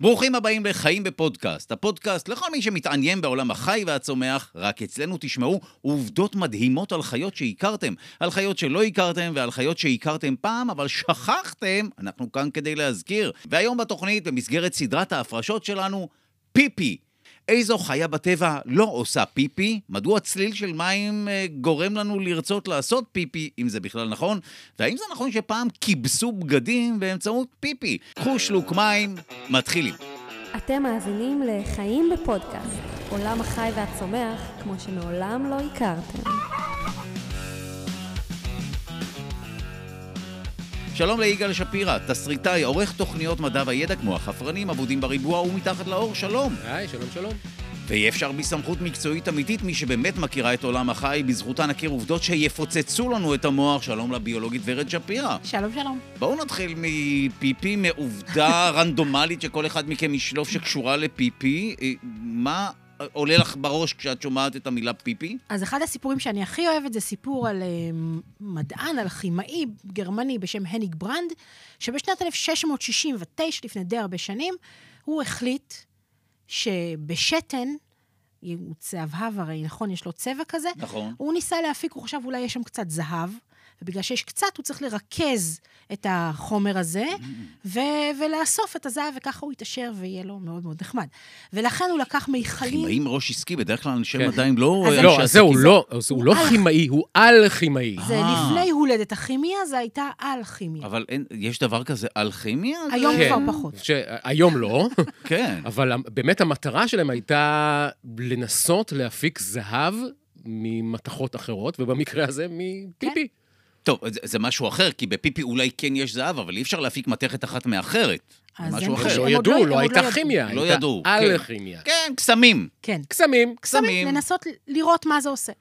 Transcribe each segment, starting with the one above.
ברוכים הבאים לחיים בפודקאסט, הפודקאסט לכל מי שמתעניין בעולם החי והצומח, רק אצלנו תשמעו עובדות מדהימות על חיות שהכרתם, על חיות שלא הכרתם ועל חיות שהכרתם פעם, אבל שכחתם, אנחנו כאן כדי להזכיר. והיום בתוכנית, במסגרת סדרת ההפרשות שלנו, פיפי. איזו חיה בטבע לא עושה פיפי? מדוע צליל של מים אה, גורם לנו לרצות לעשות פיפי, אם זה בכלל נכון? והאם זה נכון שפעם כיבסו בגדים באמצעות פיפי? קחו שלוק מים, מתחילים. אתם מאזינים לחיים בפודקאסט, עולם החי והצומח כמו שמעולם לא הכרתם. שלום ליגאל שפירא, תסריטאי, עורך תוכניות מדע וידע כמו החפרנים, אבודים בריבוע ומתחת לאור, שלום. היי, שלום שלום. ואי אפשר בסמכות מקצועית אמיתית, מי שבאמת מכירה את עולם החי, בזכותה נכיר עובדות שיפוצצו לנו את המוח. שלום לביולוגית ורד שפירא. שלום, שלום. בואו נתחיל מפיפי, מעובדה רנדומלית שכל אחד מכם ישלוף שקשורה לפיפי. אה, מה עולה לך בראש כשאת שומעת את המילה פיפי? אז אחד הסיפורים שאני הכי אוהבת זה סיפור על uh, מדען, על כימאי גרמני בשם הניג ברנד, שבשנת 1669, לפני די הרבה שנים, הוא החליט שבשתן, הוא צהבהב הרי, נכון? יש לו צבע כזה. נכון. הוא ניסה להפיק, הוא חשב אולי יש שם קצת זהב. ובגלל שיש קצת, הוא צריך לרכז את החומר הזה, ו- ולאסוף את הזהב, וככה הוא יתעשר ויהיה לו מאוד מאוד נחמד. ולכן הוא לקח מיכלים... כימאי עם ראש עסקי, בדרך כלל אנשי מדע הם לא... לא, אז זהו. לא, הוא לא כימאי, הוא על-כימאי. זה אה. לפני הולדת הכימיה, זה הייתה על-כימיה. אבל אין, יש דבר כזה אלכימיה? זה- היום כן. כבר פחות. שהיום לא, כן. אבל באמת המטרה שלהם הייתה לנסות להפיק זהב ממתכות אחרות, ובמקרה הזה מפיפי. טוב, זה, זה משהו אחר, כי בפיפי אולי כן יש זהב, אבל אי אפשר להפיק מתכת אחת מאחרת. משהו הם אחר. לא עוד ידעו, לא- לא הייתה לא כימיה, לא ידעו, כן. על-כימיה. כן, קסמים. כן. קסמים. קסמים. לנסות לראות מה זה עושה.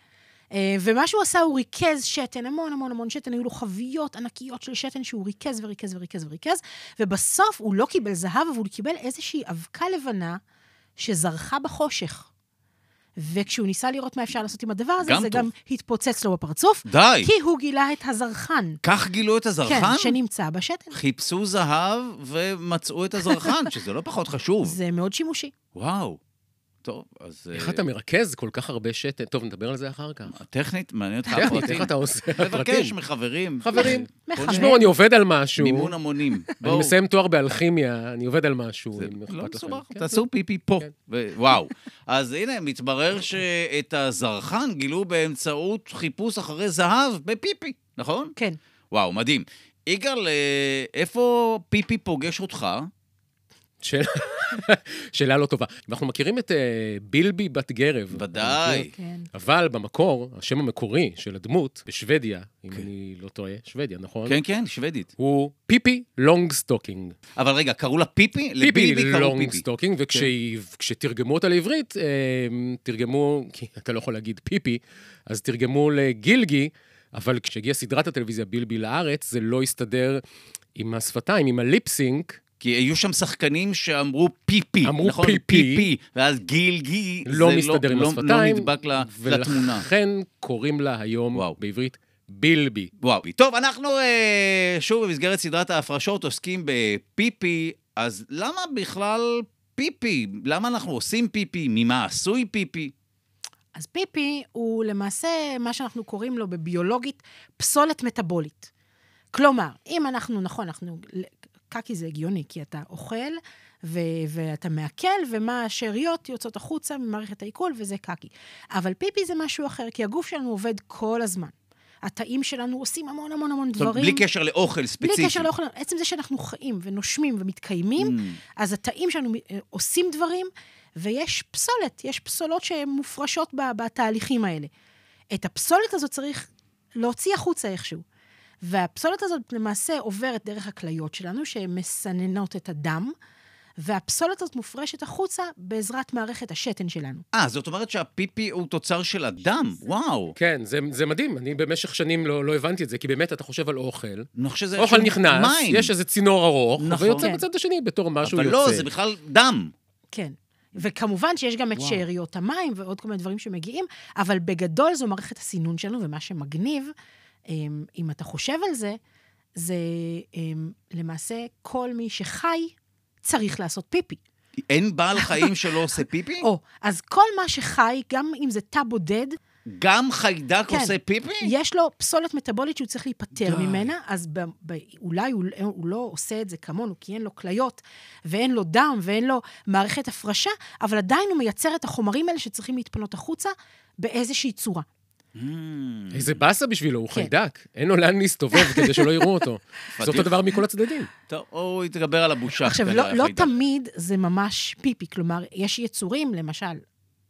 אה, ומה שהוא עשה, הוא ריכז שתן, המון המון המון שתן, היו לו חביות ענקיות של שתן שהוא ריכז וריכז וריכז וריכז, ובסוף הוא לא קיבל זהב, אבל הוא קיבל איזושהי אבקה לבנה שזרחה בחושך. וכשהוא ניסה לראות מה אפשר לעשות עם הדבר הזה, גם זה טוב. גם התפוצץ לו בפרצוף, די. כי הוא גילה את הזרחן. כך גילו את הזרחן? כן, שנמצא בשתן. חיפשו זהב ומצאו את הזרחן, שזה לא פחות חשוב. זה מאוד שימושי. וואו. טוב, אז... איך אה, אתה מרכז כל כך הרבה שתן? טוב, נדבר על זה אחר כך. טכנית, מעניין אותך טכנית, הפרטים. איך אתה עושה? מבקש הפרטים. מחברים. חברים. תשמעו, אני עובד על משהו. מימון המונים. אני. מסיים תואר באלכימיה, אני עובד על משהו, זה אם אכפת לא לכם. מסובך, כן, תעשו פיפי פה. כן. ו- וואו. אז הנה, מתברר שאת הזרחן גילו באמצעות חיפוש אחרי זהב בפיפי, נכון? כן. וואו, מדהים. יגאל, אה, איפה פיפי פוגש אותך? שאלה- שאלה לא טובה. אנחנו מכירים את אה, בילבי בת גרב. ודאי. כן. אבל במקור, השם המקורי של הדמות, בשוודיה, אם כן. אני לא טועה, שוודיה, נכון? כן, כן, שוודית. הוא פיפי לונג סטוקינג. אבל רגע, קראו לה פיפי? פיפי לונג פיפי. כן. סטוקינג, וכשתרגמו אותה לעברית, אה, תרגמו, כי אתה לא יכול להגיד פיפי, אז תרגמו לגילגי, אבל כשהגיעה סדרת הטלוויזיה בילבי לארץ, זה לא הסתדר עם השפתיים, עם הליפסינק, כי היו שם שחקנים שאמרו פיפי. אמרו נכון? פיפי. פיפי. ואז גיל גי, לא זה מסתדר עם לא- השפתיים. לא נדבק ל- לתמונה. ולכן קוראים לה היום וואו. בעברית בילבי. וואו. טוב, אנחנו אה, שוב במסגרת סדרת ההפרשות עוסקים בפיפי, אז למה בכלל פיפי? למה אנחנו עושים פיפי? ממה עשוי פיפי? אז פיפי הוא למעשה מה שאנחנו קוראים לו בביולוגית פסולת מטבולית. כלומר, אם אנחנו, נכון, אנחנו, קקי זה הגיוני, כי אתה אוכל ו- ואתה מעכל, ומה השאריות יוצאות החוצה ממערכת העיכול, וזה קקי. אבל פיפי זה משהו אחר, כי הגוף שלנו עובד כל הזמן. התאים שלנו עושים המון המון המון זאת אומרת, דברים. בלי קשר לאוכל ספציפי. בלי קשר לאוכל, עצם זה שאנחנו חיים ונושמים ומתקיימים, Mm. אז התאים שלנו אה, עושים דברים, ויש פסולת, יש פסולות שהן מופרשות בתהליכים האלה. את הפסולת הזאת צריך להוציא החוצה איכשהו. והפסולת הזאת למעשה עוברת דרך הכליות שלנו, שהן מסננות את הדם, והפסולת הזאת מופרשת החוצה בעזרת מערכת השתן שלנו. אה, זאת אומרת שהפיפי הוא תוצר של אדם, וואו. כן, זה, זה מדהים, אני במשך שנים לא, לא הבנתי את זה, כי באמת אתה חושב על אוכל, אני חושב שזה אוכל נכנס, מים. יש איזה צינור ארוך, נכון. ויוצא כן. בצד השני בתור משהו אבל יוצא. לא, זה בכלל דם. כן. וכמובן שיש גם את וואו. שאריות המים ועוד כל מיני דברים שמגיעים, אבל בגדול זו מערכת הסינון שלנו, ומה שמגניב, אם אתה חושב על זה, זה אמ, למעשה כל מי שחי צריך לעשות פיפי. אין בעל חיים שלא עושה פיפי? או, אז כל מה שחי, גם אם זה תא בודד, גם חיידק כן. עושה פיפי? יש לו פסולת מטבולית שהוא צריך להיפטר די. ממנה, אז ב, ב, אולי הוא, הוא לא עושה את זה כמונו, כי אין לו כליות, ואין לו דם, ואין לו מערכת הפרשה, אבל עדיין הוא מייצר את החומרים האלה שצריכים להתפנות החוצה באיזושהי צורה. Mm. איזה באסה בשבילו, הוא כן. חיידק. אין לו לאן להסתובב כדי שלא יראו אותו. זה אותו. דבר מכל הצדדים. טוב, הוא יתגבר על הבושה. עכשיו, לא, לא. תמיד זה ממש פיפי, כלומר, יש יצורים, למשל,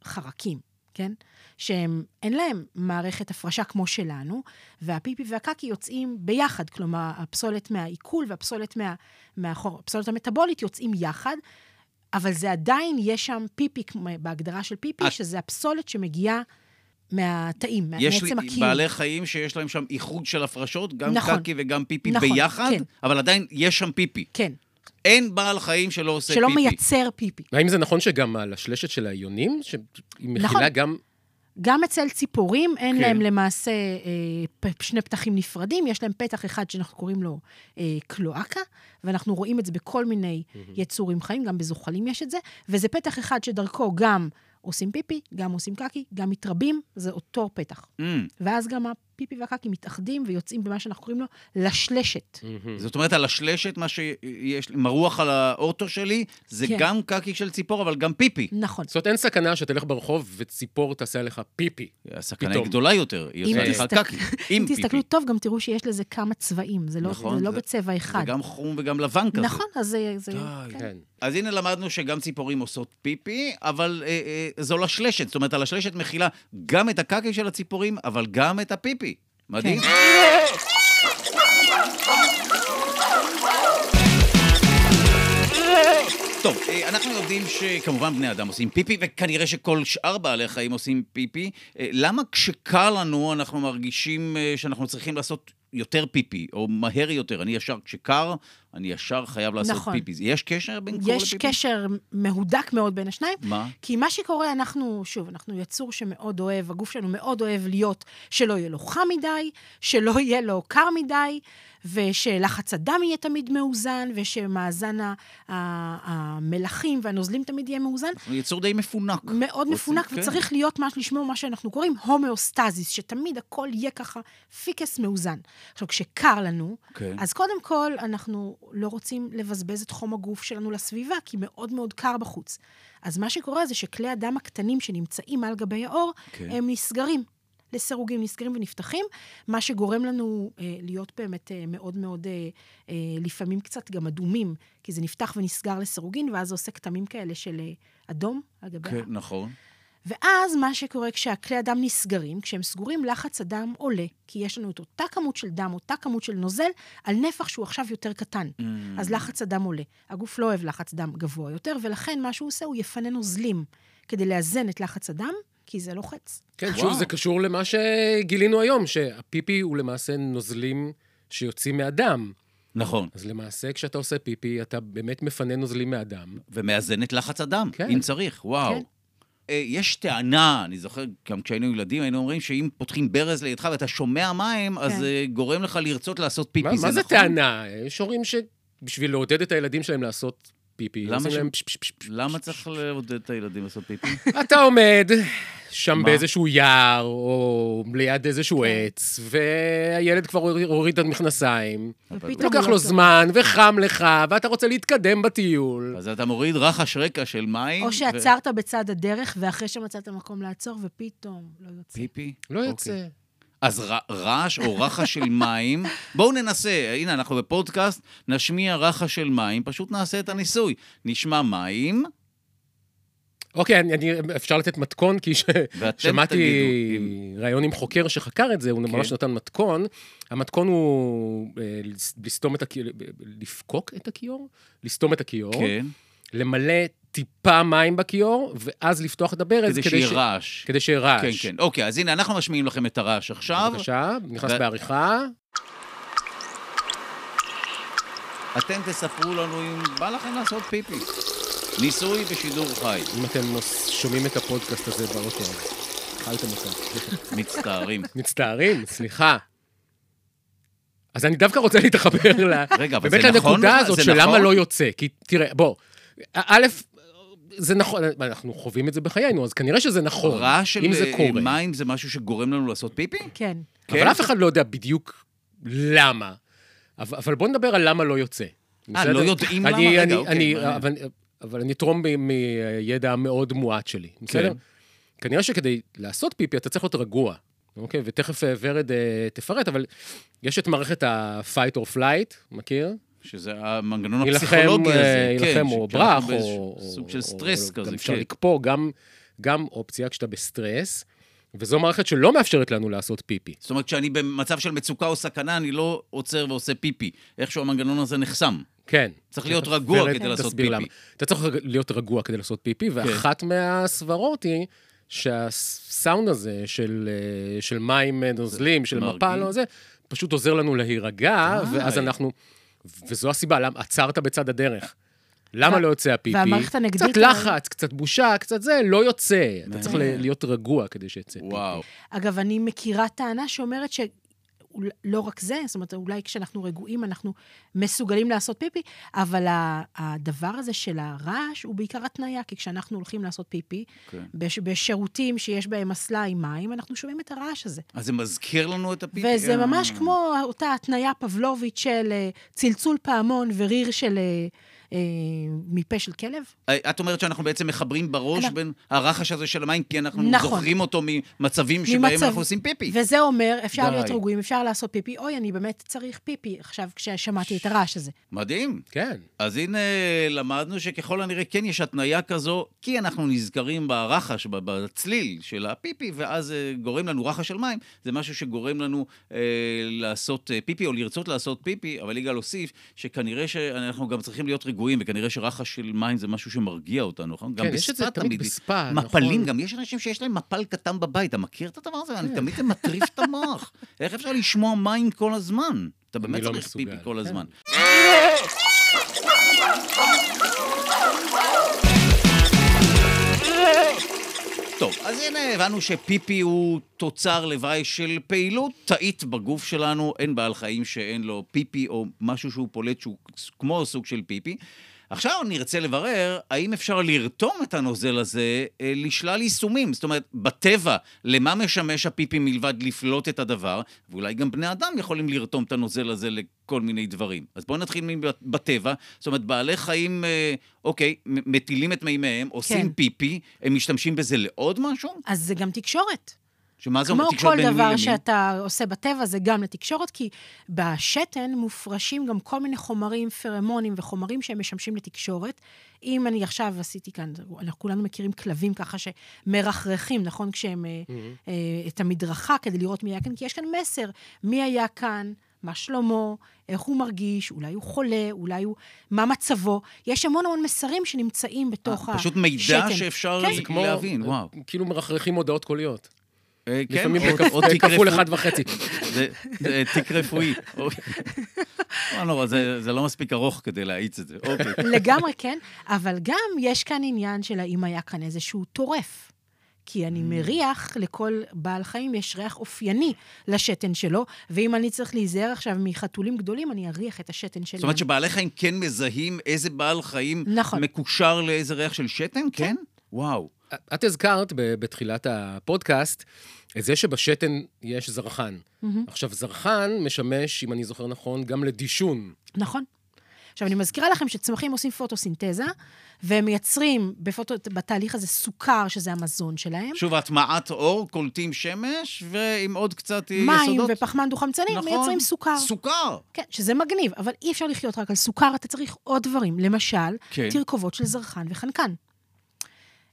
חרקים, כן? שהם, אין להם מערכת הפרשה כמו שלנו, והפיפי והקקי יוצאים ביחד, כלומר, הפסולת מהעיכול והפסולת מה, מהחור, הפסולת המטבולית יוצאים יחד, אבל זה עדיין, יש שם פיפי, בהגדרה של פיפי, את- שזה הפסולת שמגיעה מהתאים, יש מעצם הקיום. בעלי חיים שיש להם שם איחוד של הפרשות, גם נכון. קקי וגם פיפי נכון, ביחד, כן. אבל עדיין יש שם פיפי. כן, אין בעל חיים שלא עושה שלא פיפי. מייצר פיפי. האם זה נכון שגם הלשלשת של היונים, שהיא מכילה נכון. גם... גם אצל ציפורים אין כן. להם למעשה אה, שני פתחים נפרדים, יש להם פתח אחד שאנחנו קוראים לו אה, קלואקה, ואנחנו רואים את זה בכל מיני יצורים חיים, גם בזוחלים יש את זה, וזה פתח אחד שדרכו גם עושים פיפי, גם עושים קקי, גם מתרבים, זה אותו פתח. Mm. ואז גם הפיפי והקקי מתאחדים ויוצאים במה שאנחנו קוראים לו לשלשת. זאת אומרת, על השלשת, מה שיש, עם הרוח על האוטו שלי, זה כן. גם קקי של ציפור, אבל גם פיפי. נכון. זאת אומרת, אין סכנה שתלך ברחוב וציפור תעשה עליך פיפי. הסכנה היא. גדולה יותר, היא אם עושה לך תסתכל- קקי. אם. תסתכלו טוב, גם תראו שיש לזה כמה צבעים, זה לא, נכון, זה לא זה- בצבע אחד. זה גם חום וגם לבן כזה. נכון, אז זה... זה די, כן. כן. אז הנה למדנו שגם ציפורים עושות פיפי, אבל אה, אה, זו לשלשת. זאת אומרת, הלשלשת מכילה גם את הקקי של הציפורים, אבל גם את הפיפי. מדהים. טוב, אה, אנחנו יודעים שכמובן בני אדם עושים פיפי, וכנראה שכל שאר בעלי חיים עושים פיפי. אה, למה כשקר לנו אנחנו מרגישים אה, שאנחנו צריכים לעשות יותר פיפי, או מהר יותר? אני ישר, כשקר, אני ישר חייב לעשות נכון. פיפי. יש קשר בין קור יש לפיפי? קשר מהודק מאוד בין השניים, מה? כי מה שקורה, אנחנו, שוב, אנחנו יצור שמאוד אוהב, הגוף שלנו מאוד אוהב להיות, שלא יהיה לו חם מדי, שלא יהיה לו קר מדי, ושלחץ הדם יהיה תמיד מאוזן, ושמאזן המלחים והנוזלים תמיד יהיה מאוזן. אנחנו יצור די מפונק. מאוד מפונק, כן. וצריך להיות, מה, לשמור מה שאנחנו קוראים הומאוסטזיס, שתמיד הכל יהיה ככה פיקס מאוזן. עכשיו, כשקר לנו, כן. אז קודם כל, אנחנו לא רוצים לבזבז את חום הגוף שלנו לסביבה, כי מאוד מאוד קר בחוץ. אז מה שקורה זה שכלי הדם הקטנים שנמצאים על גבי העור, כן. הם נסגרים. לסירוגין נסגרים ונפתחים, מה שגורם לנו אה, להיות באמת אה, מאוד מאוד, אה, אה, לפעמים קצת גם אדומים, כי זה נפתח ונסגר לסירוגין, ואז זה עושה כתמים כאלה של אה, אדום על גבי כן, נכון. ואז מה שקורה כשהכלי הדם נסגרים, כשהם סגורים, לחץ הדם עולה, כי יש לנו את אותה כמות של דם, אותה כמות של נוזל, על נפח שהוא עכשיו יותר קטן. Mm. אז לחץ הדם עולה. הגוף לא אוהב לחץ דם גבוה יותר, ולכן מה שהוא עושה, הוא יפנה נוזלים כדי לאזן את לחץ הדם, כי זה לוחץ. כן, וואו. שוב, זה קשור למה שגילינו היום, שהפיפי הוא למעשה נוזלים שיוצאים מהדם. נכון. אז למעשה, כשאתה עושה פיפי, אתה באמת מפנה נוזלים מהדם. ומאזן את לחץ הדם, כן. אם צריך, וואו. כן. אה, יש טענה, אני זוכר, גם כשהיינו ילדים, היינו אומרים שאם פותחים ברז לידך ואתה שומע מים, אז כן. אה, גורם לך לרצות לעשות פיפי, מה, זה מה זה נכון? טענה? יש הורים שבשביל לעודד את הילדים שלהם לעשות פיפי, למה. צריך לעודד את הילדים לעשות פיפי? אתה עומד שם? באיזשהו יער, או ליד איזשהו כן. עץ, והילד כבר הוריד את המכנסיים. ופתאום לוקח הוא לו לא זמן, וחם לך, ואתה רוצה להתקדם בטיול. אז אתה מוריד רחש רקע של מים. או שעצרת בצד הדרך, ואחרי שמצאת מקום לעצור, ופתאום לא יוצא. פיפי? לא אוקיי. יוצא. אז ר- רעש או רחש של מים, בואו ננסה, הנה, אנחנו בפודקאסט, נשמיע רחש של מים, פשוט נעשה את הניסוי. נשמע מים, אוקיי, אני, אני, אפשר לתת מתכון, כי ש... שמעתי ראיון עם חוקר שחקר את זה, הוא כן. ממש נתן מתכון. המתכון הוא אה, לס- לסתום את הכיור, לפקוק את הכיור? לסתום את הכיור, כן, למלא טיפה מים בכיור, ואז לפתוח את הברז. כדי שיהיה רעש. כדי שיהיה רעש. כן, כן. אוקיי, אז הנה, אנחנו משמיעים לכם את הרעש עכשיו. בבקשה, נכנס ו- בעריכה. אתם תספרו לנו אם בא לכם לעשות פיפי. ניסוי בשידור חי. אם אתם שומעים את הפודקאסט הזה באוטו, אכלתם אותה. מצטערים. מצטערים, סליחה. אז אני דווקא רוצה להתחבר ל... רגע, אבל באמת זה נכון לנקודה בכלל? הזאת של למה נכון? לא יוצא. כי תראה, בוא, א', זה נכון, אנחנו חווים את זה בחיינו, אז כנראה שזה נכון, רעש של אם זה אה, קורה. מים זה משהו שגורם לנו לעשות פיפי? כן. אבל כן? אף אחד לא יודע בדיוק למה. אבל, אבל בוא נדבר על למה לא יוצא. אה? לא יודעים למה? אני, רגע, אני, אוקיי, אני. אבל, אבל אני אתרום מידע המאוד מועט שלי, בסדר? כן. כנראה שכדי לעשות פיפי אתה צריך להיות רגוע, אוקיי? ותכף אה, ורד אה, תפרט, אבל יש את מערכת ה-fight or flight, מכיר? שזה המנגנון יילחם, הפסיכולוגי הזה. אה, כן, יילחם או שכשאנחנו ברח, או... סוג של או- סטרס או כזה, גם אפשר כן. לקפוא, גם, גם אופציה כשאתה בסטרס, וזו מערכת שלא מאפשרת לנו לעשות פיפי. זאת אומרת, כשאני במצב של מצוקה או סכנה, אני לא עוצר ועושה פיפי. איכשהו המנגנון הזה נחסם. כן. צריך להיות רגוע ורד כדי לעשות פיפי. למה. אתה צריך להיות רגוע כדי לעשות פיפי, ואחת מהסברות היא שהסאונד הזה של, אה, של מים נוזלים, של מרגיע. מפל או זה, פשוט עוזר לנו להירגע. ואז אנחנו... וזו הסיבה, למה עצרת בצד הדרך. למה לא יוצא הפיפי? והמערכת הנגדית... קצת לחץ, קצת בושה, קצת זה, לא יוצא. אתה צריך להיות רגוע כדי שיצא פיפי. וואו. אגב, אני מכירה טענה שאומרת לא רק זה, זאת אומרת, אולי כשאנחנו רגועים אנחנו מסוגלים לעשות פיפי, אבל הדבר הזה של הרעש הוא בעיקר התניה, כי כשאנחנו הולכים לעשות פיפי, כן. בש- בשירותים שיש בהם אסלה עם מים, אנחנו שומעים את הרעש הזה. אז זה מזכיר לנו את הפיפי? וזה אה. ממש כמו אותה התניה פבלובית של אה, צלצול פעמון וריר של... אה, מפה של כלב? אה, את אומרת שאנחנו בעצם מחברים בראש אנחנו- בין הרחש הזה של המים, כי אנחנו נכון. זוכרים אותו ממצבים שבהם ממצב- אנחנו עושים פיפי. וזה אומר, אפשר די. להיות רגועים, אפשר לעשות פיפי, אוי, אני באמת צריך פיפי, עכשיו כששמעתי את הרעש הזה. מדהים. כן. אז הנה, למדנו שככל הנראה כן יש התניה כזו, כי אנחנו נזכרים ברחש, בצליל של הפיפי, ואז אה, גורם לנו רחש של מים. זה משהו שגורם לנו אה, לעשות פיפי, או לרצות לעשות פיפי, אבל יגאל הוסיף שכנראה שאנחנו גם צריכים להיות רגועים, וכנראה שרחש של מים זה משהו שמרגיע אותנו, נכון? גם כן, יש את זה בספא תמיד בספא, מפלים, נכון. גם יש אנשים שיש להם מפל קטן בבית. אתה מכיר את הדבר הזה? אני תמיד זה מטריף את המוח. איך אפשר לשמוע מים כל הזמן? אתה באמת לא צריך מסוגל, פיפי כל כן. הזמן. טוב, אז הנה הבנו שפיפי הוא תוצר לוואי של פעילות תאית בגוף שלנו, אין בעל חיים שאין לו פיפי או משהו שהוא פולט שהוא כמו סוג של פיפי. עכשיו נרצה לברר האם אפשר לרתום את הנוזל הזה אה, לשלל יישומים. זאת אומרת, בטבע, למה משמש הפיפי מלבד לפלוט את הדבר, ואולי גם בני אדם יכולים לרתום את הנוזל הזה לכל מיני דברים. אז בואו נתחיל בטבע. זאת אומרת, בעלי חיים, אה, אוקיי, מטילים את מימיהם, עושים כן. פיפי, הם משתמשים בזה לעוד משהו? אז זה גם תקשורת. שמה זה אומר כמו תקשורת כל בין מי דבר למי? שאתה עושה בטבע, זה גם לתקשורת, כי בשתן מופרשים גם כל מיני חומרים, פרמונים וחומרים שהם משמשים לתקשורת. אם אני עכשיו עשיתי כאן, אנחנו כולנו מכירים כלבים ככה שמרחרחים, נכון? כשהם, אה, Mm-hmm. אה, את המדרכה כדי לראות מי היה כאן, כי יש כאן מסר, מי היה כאן, מה שלמה, איך הוא מרגיש, אולי הוא חולה, אולי הוא... מה מצבו. יש המון המון מסרים שנמצאים בתוך השתן. פשוט מידע שאפשר כן. זה כמו, להבין, וואו. כאילו מרחרחים הודעות קוליות. אה, כן, או- תיק כפול רפואי. אחד וחצי. זה תיק רפואי. אוקיי. לא נורא, זה זה לא מספיק ארוך כדי להאיץ את זה. אוקיי. לגמרי כן, אבל גם יש כאן עניין של האם היה כאן איזשהו טורף. כי אני Mm. מריח, לכל בעל חיים יש ריח אופייני לשתן שלו, ואם אני צריך להיזהר עכשיו מחתולים גדולים, אני אריח את השתן שלהם. זאת אומרת שבעלי חיים כן מזהים איזה בעל חיים נכון. מקושר לאיזה ריח של שתן? כן? וואו. את הזכרת ב- בתחילת הפודקאסט את זה שבשתן יש זרחן. עכשיו, זרחן משמש, אם אני זוכר נכון, גם לדישון. נכון. עכשיו, אני מזכירה לכם שצמחים עושים פוטוסינתזה, והם מייצרים בפוטו, בתהליך הזה סוכר, שזה המזון שלהם. שוב, הטמעת אור, קולטים שמש, ועם עוד קצת מים יסודות. ופחמן דו-חמצני נכון. מייצרים סוכר. סוכר. כן, שזה מגניב, אבל אי אפשר לחיות רק על סוכר, אתה צריך עוד דברים. למשל, כן. תרכובות של זרחן וחנקן.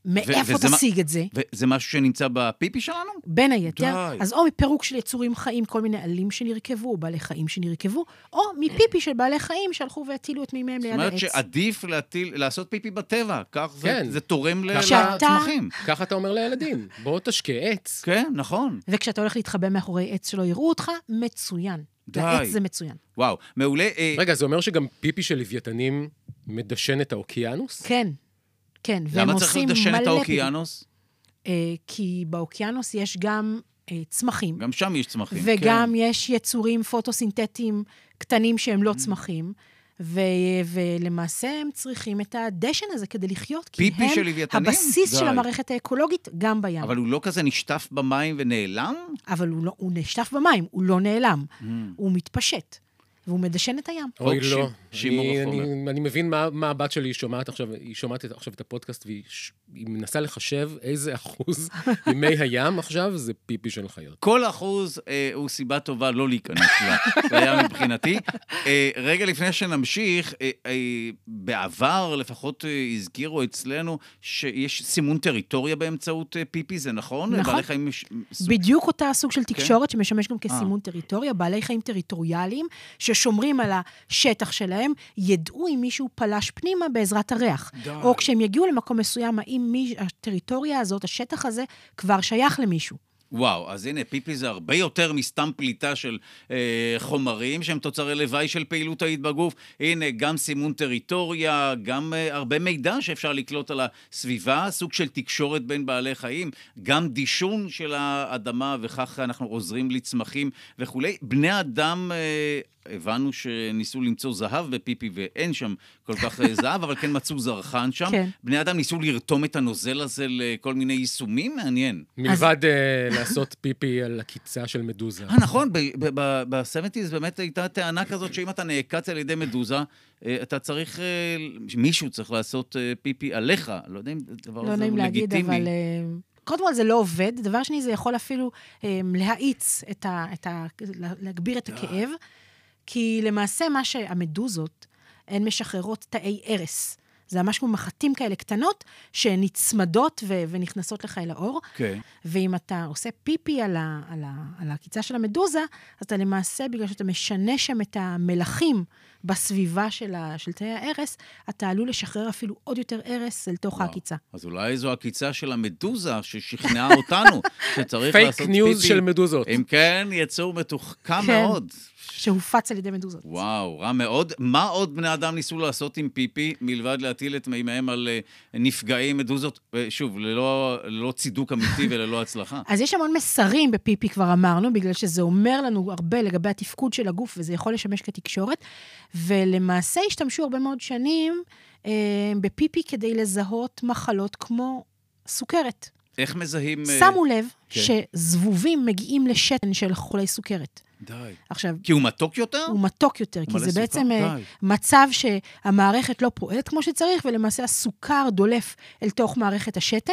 מאיפה תשיג את זה? וזה משהו שנמצא בפיפי שלנו? בין היתר, די. אז או מפירוק של יצורים חיים, כל מיני עלים שנרכבו, או בעלי חיים שנרכבו, או מפיפי של בעלי חיים שהלכו והטילו את מימיהם זאת ליד אומרת העץ. שעדיף להטיל, לעשות פיפי בטבע, כך זה, כן. זה תורם ל- שאתה- לצמחים. ככה אתה אומר לילדים, בוא תשקה עץ. כן, נכון. וכשאתה הולך להתחבא מאחורי עץ שלא יראו אותך, מצוין. די. לעץ זה מצוין. וואו, מעולה. אה, רגע, זה אומר שגם פיפי של לוויתנים מדשן את האוקיינוס? כן, כן. והם למה צריך עושים לדשן את מלא האוקיינוס? אה, כי באוקיינוס יש גם אה, צמחים. גם שם יש צמחים. וגם כן. יש יצורים פוטוסינתטיים קטנים שהם לא צמחים, ו- ולמעשה הם צריכים את הדשן הזה כדי לחיות, כי פיפי של לוויתנים? הבסיס די. של המערכת האקולוגית גם בים. אבל הוא לא כזה נשטף במים ונעלם? אבל הוא, לא, הוא נשטף במים, הוא לא נעלם, Mm. הוא מתפשט, והוא מדשן את הים. אוי, חוק לא. ש- שימור אני- החומר. אני- אני מבין מה מה הבת שלי שומעת עכשיו, היא שומעת עכשיו את הפודקאסט והיא ש- היא מנסה לחשב איזה אחוז ממי הים עכשיו זה פיפי של חיות. כל אחוז אה, הוא סיבה טובה לא להיכנס לים מבחינתי. אה, רגע לפני שנמשיך, אה, אה, בעבר לפחות אה, הזכירו אצלנו שיש סימון טריטוריה באמצעות אה, פיפי, זה נכון? נכון. חיים... בדיוק אותה סוג של כן. תקשורת שמשמש גם. כסימון טריטוריה, בעלי חיים טריטוריאליים ששומרים על השטח שלהם, ידעו אם מישהו פלש פנימה בעזרת הריח. די. או כשהם יגיעו למקום מסוים, האם מי, הטריטוריה הזאת, השטח הזה, כבר שייך למישהו. וואו, אז הנה, פיפי זה הרבה יותר מסתם פליטה של אה, חומרים שהם תוצרי לוואי של פעילות היית בגוף. הנה, גם סימון טריטוריה, גם אה, הרבה מידע שאפשר לקלוט על הסביבה, סוג של תקשורת בין בעלי חיים, גם דישון של האדמה, וכך אנחנו עוזרים לצמחים וכולי. בני אדם... אה, הבנו שניסו למצוא זהב בפיפי ואין שם כל כך זהב, אבל כן מצאו זרחן שם. כן. בני אדם ניסו לרתום את הנוזל הזה לכל מיני יישומים, מעניין. מלבד אה, לעשות פיפי על עקיצה של מדוזה. אה, נכון, ב-70's באמת הייתה טענה כזאת שאם אתה נעקץ על ידי מדוזה, אה, אתה צריך, מישהו צריך לעשות פיפי עליך. לא יודע אם הדבר לא הזה נעים הוא להגיד, לגיטימי. אבל... קודם כל זה לא עובד, דבר שני, זה יכול אפילו אה, להאיץ את ה... את ה להגביר את הכאב, כי למעשה מה שהמדוזות, הן משחררות תאי ארס. זה ממש כמו מחטים כאלה קטנות, שנצמדות ו- ונכנסות לך אל העור. כן. ואם אתה עושה פיפי על, ה, על, ה, על העקיצה של המדוזה, אז אתה למעשה, בגלל שאתה משנה שם את המלחים בסביבה של, ה, של תאי הארס, אתה עלול לשחרר אפילו עוד יותר ארס אל תוך וואו. העקיצה. אז אולי זו עקיצה של המדוזה ששכנעה אותנו שצריך פייק לעשות news פיפי. של מדוזות. אם כן, יצור מתוחכם כן. מאוד. שהופץ על ידי מדוזות. וואו, רע מאוד. מה עוד בני אדם ניסו לעשות עם פיפי, מלבד להטיל את מימיהם על אה, נפגעי מדוזות? ושוב, ללא, ללא צידוק אמיתי וללא הצלחה. אז יש המון מסרים בפיפי, כבר אמרנו, בגלל שזה אומר לנו הרבה לגבי התפקוד של הגוף, וזה יכול לשמש כתקשורת. ולמעשה השתמשו הרבה מאוד שנים אה, בפיפי כדי לזהות מחלות כמו סוכרת. איך מזהים... אה, שמו לב כן. שזבובים מגיעים לשתן של חולי סוכרת. די. עכשיו, כי הוא מתוק יותר? הוא מתוק יותר, כי זה סוכר, בעצם אה, די. מצב שהמערכת לא פועלת כמו שצריך, ולמעשה הסוכר דולף אל תוך מערכת השתן,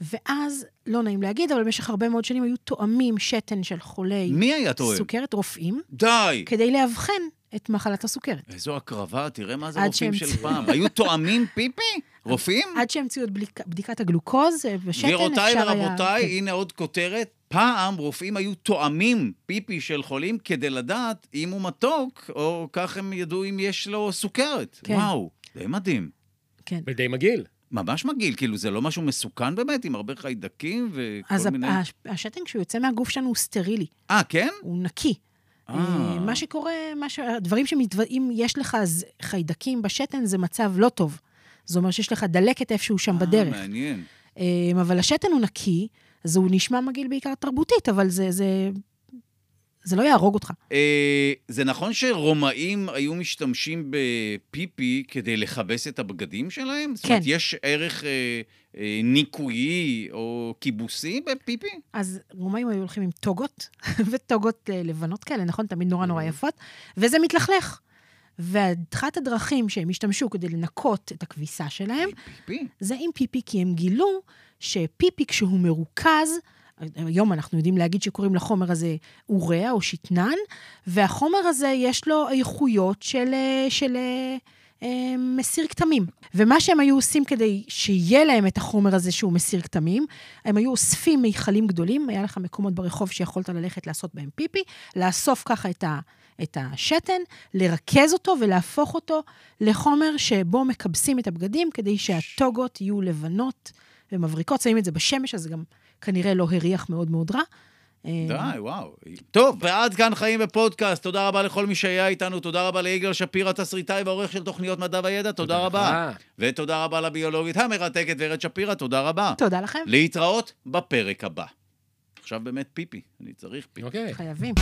ואז, לא נעים להגיד, אבל במשך הרבה מאוד שנים היו תואמים שתן של חולי מי היה טוען? סוכרת, רופאים, די. כדי לאבחן את מחלת הסוכרת. איזו הקרבה, תראה מה זה רופאים של פעם. היו תואמים פיפי? רופאים? עד שהמציאו את בדיקת הגלוקוז אה, בשתן, גבירותיי אפשר היה... ורבותיי, כן. הנה עוד כותרת. פעם רופאים היו תואמים פיפי של חולים כדי לדעת אם הוא מתוק, או כך הם ידעו אם יש לו סוכרת. כן. וואו, די מדהים. כן. ודי מגעיל. ממש מגעיל, כאילו זה לא משהו מסוכן באמת, עם הרבה חיידקים וכל אז מיני... הפ- השתן, כשהוא יוצא מהגוף שלנו, הוא סטרילי, אה, כן? הוא נקי. אה. אה, מה שקורה, מה ש... הדברים שמתו... אם יש לך חיידקים בשתן, זה מצב לא טוב. זה אומר שיש לך דלקת איפשהו שם אה, בדרך. מעניין. אה, אבל השתן הוא נקי, אז הוא נשמע מגעיל בעיקר תרבותית, אבל זה, זה, זה לא יהרוג אותך. אה, זה נכון שרומאים היו משתמשים בפיפי כדי לכבס את הבגדים שלהם? זאת כן. אומרת, יש ערך אה, אה, ניקויי או כיבוסי בפיפי? אז רומאים היו הולכים עם טוגות, וטוגות אה, לבנות כאלה, נכון? תמיד נורא. נורא יפות, וזה מתלכלך. ואחת הדרכים שהם השתמשו כדי לנקות את הכביסה שלהם, פיפי? זה עם פיפי, כי הם גילו שפיפי, כשהוא מרוכז, היום אנחנו יודעים להגיד שקוראים לחומר הזה אוריה או שתנן, והחומר הזה יש לו איכויות של, אה, של אה, אה, מסיר כתמים. ומה שהם היו עושים כדי שיהיה להם את החומר הזה שהוא מסיר כתמים, הם היו אוספים מיכלים גדולים, היה לך מקומות ברחוב שיכולת ללכת לעשות בהם פיפי, לאסוף ככה את ה... את השתן, לרכז אותו ולהפוך אותו לחומר שבו מכבסים את הבגדים כדי שהטוגות יהיו לבנות ומבריקות. שמים את זה בשמש, אז זה גם כנראה לא הריח מאוד מאוד רע. אה, די, וואו. טוב, ועד כאן חיים בפודקאסט. תודה רבה לכל מי שהיה איתנו, תודה רבה ליגאל שפירא, תסריטאי ועורך של תוכניות מדע וידע, תודה רבה. לך. ותודה רבה לביולוגית המרתקת ורד שפירא, תודה רבה. תודה לכם, להתראות בפרק הבא. עכשיו באמת פיפי, אני צריך פיפי. אוקיי. חייבים.